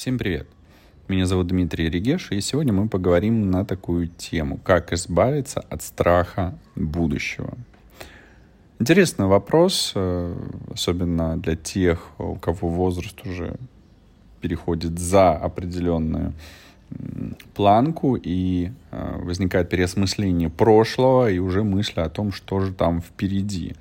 Всем привет! Меня зовут Дмитрий Регеш, и сегодня мы поговорим на такую тему, как избавиться от страха будущего. Интересный вопрос, э, особенно для тех, у кого возраст уже переходит за определенную планку, и э, возникает переосмысление прошлого, и уже мысли о том, что же там впереди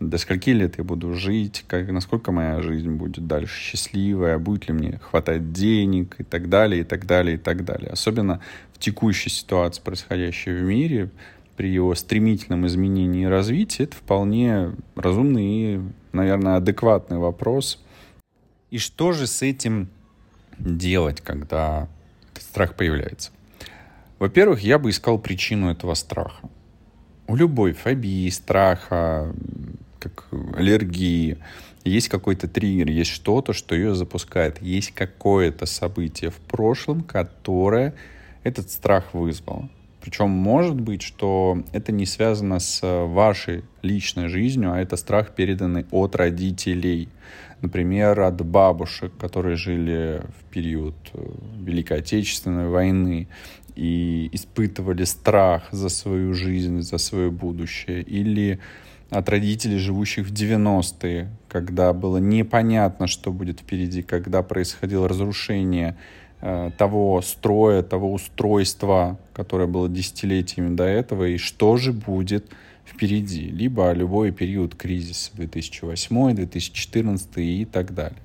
до скольки лет я буду жить, как, насколько моя жизнь будет дальше счастливая, будет ли мне хватать денег и так далее, и так далее, и так далее. Особенно в текущей ситуации, происходящей в мире, при его стремительном изменении и развитии, это вполне разумный и, наверное, адекватный вопрос. И что же с этим делать, когда этот страх появляется? Во-первых, я бы искал причину этого страха. У любой фобии, страха, как аллергии, есть какой-то триггер, есть что-то, что ее запускает, есть какое-то событие в прошлом, которое этот страх вызвало. Причем может быть, что это не связано с вашей личной жизнью, а это страх, переданный от родителей. Например, от бабушек, которые жили в период э, Великой Отечественной войны и испытывали страх за свою жизнь, за свое будущее. Или от родителей, живущих в 90-е, когда было непонятно, что будет впереди, когда происходило разрушение э, того строя, того устройства, которое было десятилетиями до этого, и что же будет впереди, либо любой период кризиса 2008, 2014 и так далее.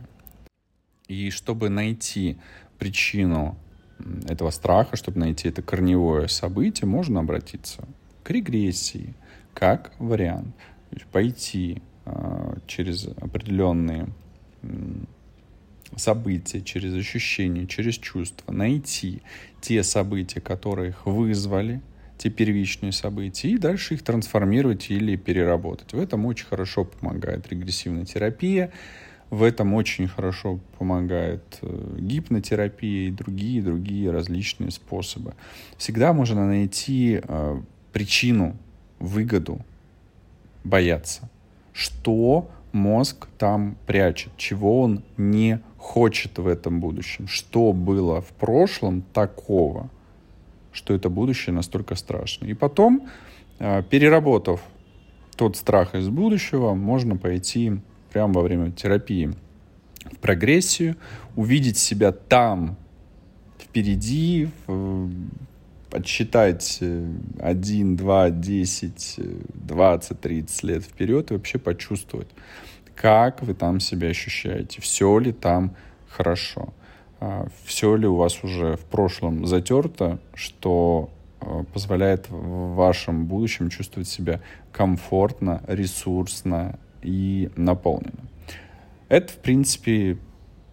И чтобы найти причину этого страха, чтобы найти это корневое событие, можно обратиться к регрессии, как вариант пойти э, через определенные события, через ощущения, через чувства, найти те события, которые их вызвали, те первичные события, и дальше их трансформировать или переработать. В этом очень хорошо помогает регрессивная терапия, в этом очень хорошо помогает э, гипнотерапия и другие, другие различные способы. Всегда можно найти э, причину, выгоду бояться. Что мозг там прячет, чего он не хочет в этом будущем, что было в прошлом такого, что это будущее настолько страшно. И потом, а, переработав тот страх из будущего, можно пойти прямо во время терапии в прогрессию, увидеть себя там, впереди, подсчитать 1, 2, 10, 20, 30 лет вперед и вообще почувствовать, как вы там себя ощущаете, все ли там хорошо, а, все ли у вас уже в прошлом затерто, что а, позволяет в вашем будущем чувствовать себя комфортно, ресурсно и наполненно. Это, в принципе,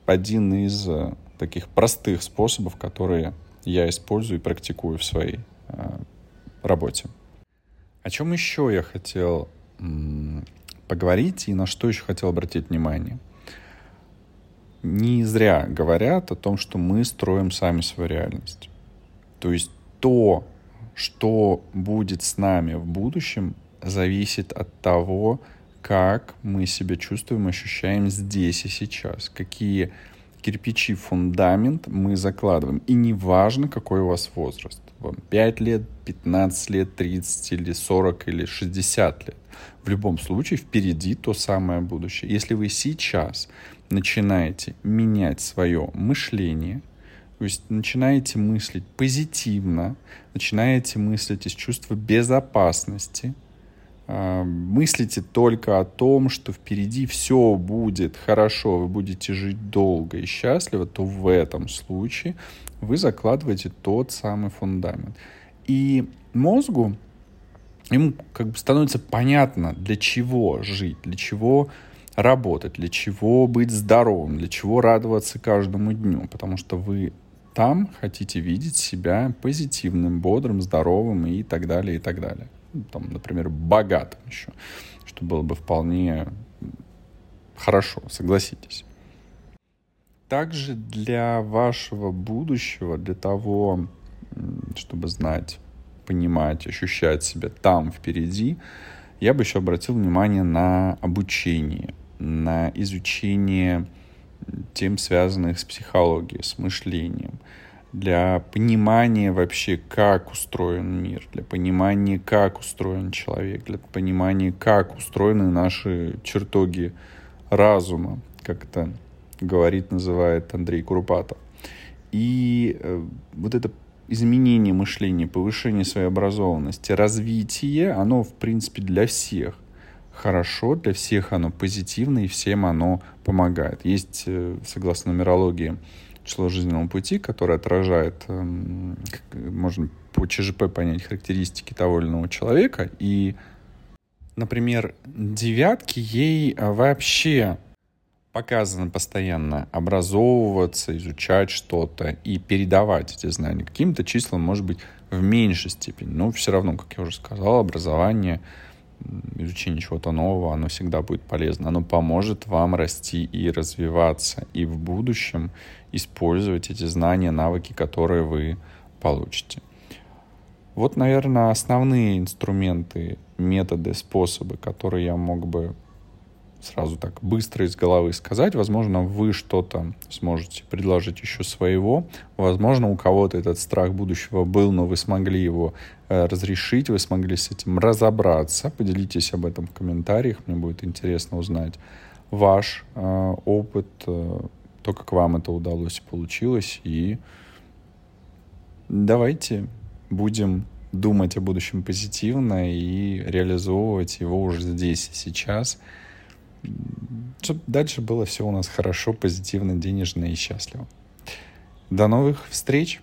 один из а, таких простых способов, которые я использую и практикую в своей э, работе. О чем еще я хотел поговорить и на что еще хотел обратить внимание? Не зря говорят о том, что мы строим сами свою реальность. То есть то, что будет с нами в будущем, зависит от того, как мы себя чувствуем, ощущаем здесь и сейчас, какие кирпичи, фундамент мы закладываем. И неважно, какой у вас возраст. Вам 5 лет, 15 лет, 30 или 40 или 60 лет. В любом случае впереди то самое будущее. Если вы сейчас начинаете менять свое мышление, то есть начинаете мыслить позитивно, начинаете мыслить из чувства безопасности – мыслите только о том, что впереди все будет хорошо, вы будете жить долго и счастливо, то в этом случае вы закладываете тот самый фундамент. И мозгу ему как бы становится понятно, для чего жить, для чего работать, для чего быть здоровым, для чего радоваться каждому дню, потому что вы там хотите видеть себя позитивным, бодрым, здоровым и так далее, и так далее там, например, богатым еще, что было бы вполне хорошо, согласитесь. Также для вашего будущего, для того, чтобы знать, понимать, ощущать себя там впереди, я бы еще обратил внимание на обучение, на изучение тем, связанных с психологией, с мышлением, для понимания вообще, как устроен мир, для понимания, как устроен человек, для понимания, как устроены наши чертоги разума, как это говорит, называет Андрей Курпатов. И э, вот это изменение мышления, повышение своей образованности, развитие, оно, в принципе, для всех хорошо, для всех оно позитивно, и всем оно помогает. Есть, э, согласно нумерологии, число жизненного пути, которое отражает, эм, можно по ЧЖП понять характеристики того или иного человека, и, например, девятки ей э, вообще показано постоянно образовываться, изучать что-то и передавать эти знания. Каким-то числам, может быть, в меньшей степени. Но все равно, как я уже сказал, образование, изучение чего-то нового, оно всегда будет полезно. Оно поможет вам расти и развиваться. И в будущем использовать эти знания, навыки, которые вы получите. Вот, наверное, основные инструменты, методы, способы, которые я мог бы сразу так быстро из головы сказать. Возможно, вы что-то сможете предложить еще своего. Возможно, у кого-то этот страх будущего был, но вы смогли его э, разрешить, вы смогли с этим разобраться. Поделитесь об этом в комментариях, мне будет интересно узнать ваш э, опыт, э, то, как вам это удалось и получилось. И давайте будем думать о будущем позитивно и реализовывать его уже здесь и сейчас – чтобы дальше было все у нас хорошо, позитивно, денежно и счастливо. До новых встреч!